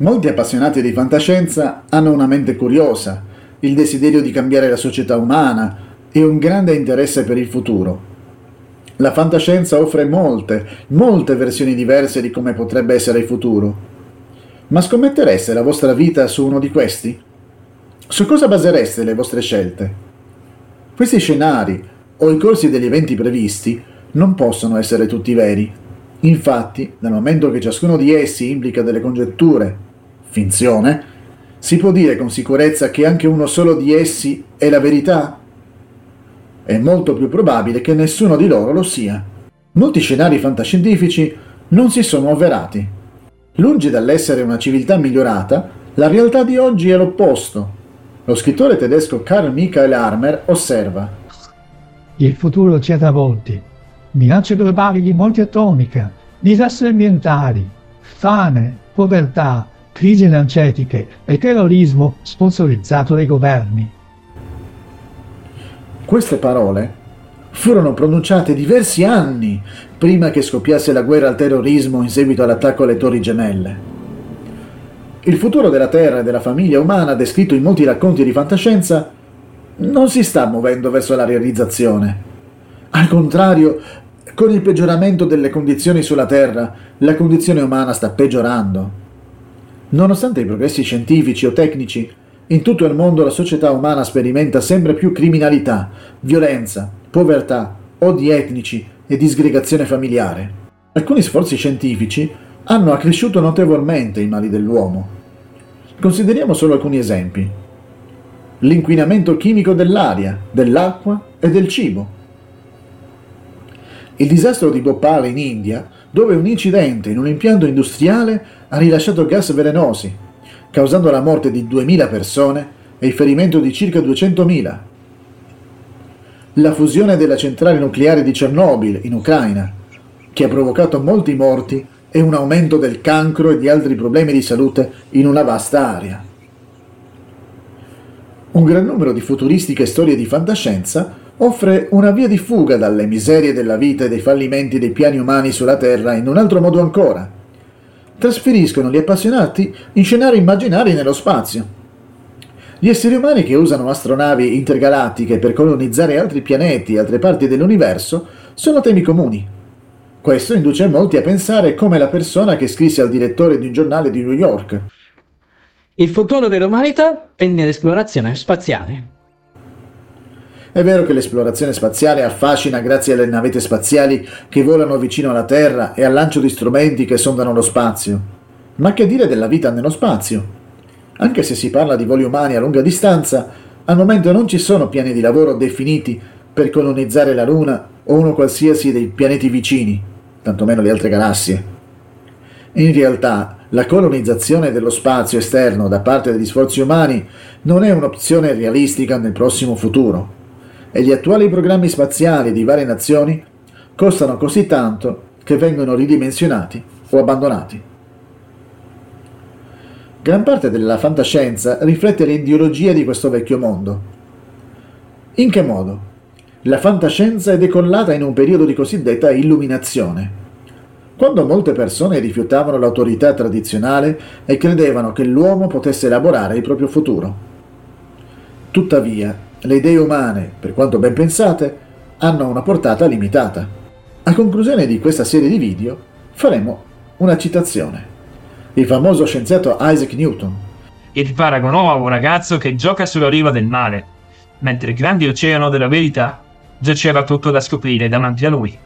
Molti appassionati di fantascienza hanno una mente curiosa, il desiderio di cambiare la società umana e un grande interesse per il futuro. La fantascienza offre molte, molte versioni diverse di come potrebbe essere il futuro. Ma scommettereste la vostra vita su uno di questi? Su cosa basereste le vostre scelte? Questi scenari o i corsi degli eventi previsti non possono essere tutti veri. Infatti, dal momento che ciascuno di essi implica delle congetture, finzione, si può dire con sicurezza che anche uno solo di essi è la verità? È molto più probabile che nessuno di loro lo sia. Molti scenari fantascientifici non si sono avverati. Lungi dall'essere una civiltà migliorata, la realtà di oggi è l'opposto. Lo scrittore tedesco Karl Michael Armer osserva Il futuro ci ha travolti. Minacce globali di morte atomica, disastri ambientali, fame, povertà, crisi energetiche e terrorismo sponsorizzato dai governi. Queste parole furono pronunciate diversi anni prima che scoppiasse la guerra al terrorismo in seguito all'attacco alle Torri Gemelle. Il futuro della Terra e della famiglia umana, descritto in molti racconti di fantascienza, non si sta muovendo verso la realizzazione. Al contrario, con il peggioramento delle condizioni sulla Terra, la condizione umana sta peggiorando. Nonostante i progressi scientifici o tecnici, in tutto il mondo la società umana sperimenta sempre più criminalità, violenza, povertà, odi etnici e disgregazione familiare. Alcuni sforzi scientifici hanno accresciuto notevolmente i mali dell'uomo. Consideriamo solo alcuni esempi. L'inquinamento chimico dell'aria, dell'acqua e del cibo. Il disastro di Bhopal in India, dove un incidente in un impianto industriale ha rilasciato gas velenosi, causando la morte di 2.000 persone e il ferimento di circa 200.000. La fusione della centrale nucleare di Chernobyl in Ucraina, che ha provocato molti morti e un aumento del cancro e di altri problemi di salute in una vasta area. Un gran numero di futuristiche storie di fantascienza offre una via di fuga dalle miserie della vita e dei fallimenti dei piani umani sulla Terra in un altro modo ancora trasferiscono gli appassionati in scenari immaginari nello spazio. Gli esseri umani che usano astronavi intergalattiche per colonizzare altri pianeti e altre parti dell'universo sono temi comuni. Questo induce molti a pensare come la persona che scrisse al direttore di un giornale di New York. Il futuro dell'umanità è nell'esplorazione spaziale. È vero che l'esplorazione spaziale affascina grazie alle navette spaziali che volano vicino alla Terra e al lancio di strumenti che sondano lo spazio. Ma che dire della vita nello spazio? Anche se si parla di voli umani a lunga distanza, al momento non ci sono piani di lavoro definiti per colonizzare la Luna o uno qualsiasi dei pianeti vicini, tantomeno le altre galassie. In realtà, la colonizzazione dello spazio esterno da parte degli sforzi umani non è un'opzione realistica nel prossimo futuro e gli attuali programmi spaziali di varie nazioni costano così tanto che vengono ridimensionati o abbandonati. Gran parte della fantascienza riflette l'ideologia di questo vecchio mondo. In che modo? La fantascienza è decollata in un periodo di cosiddetta illuminazione, quando molte persone rifiutavano l'autorità tradizionale e credevano che l'uomo potesse elaborare il proprio futuro. Tuttavia, le idee umane, per quanto ben pensate, hanno una portata limitata. A conclusione di questa serie di video faremo una citazione. Il famoso scienziato Isaac Newton. Il paragonò a un ragazzo che gioca sulla riva del mare, mentre il grande oceano della verità giaceva tutto da scoprire davanti a lui.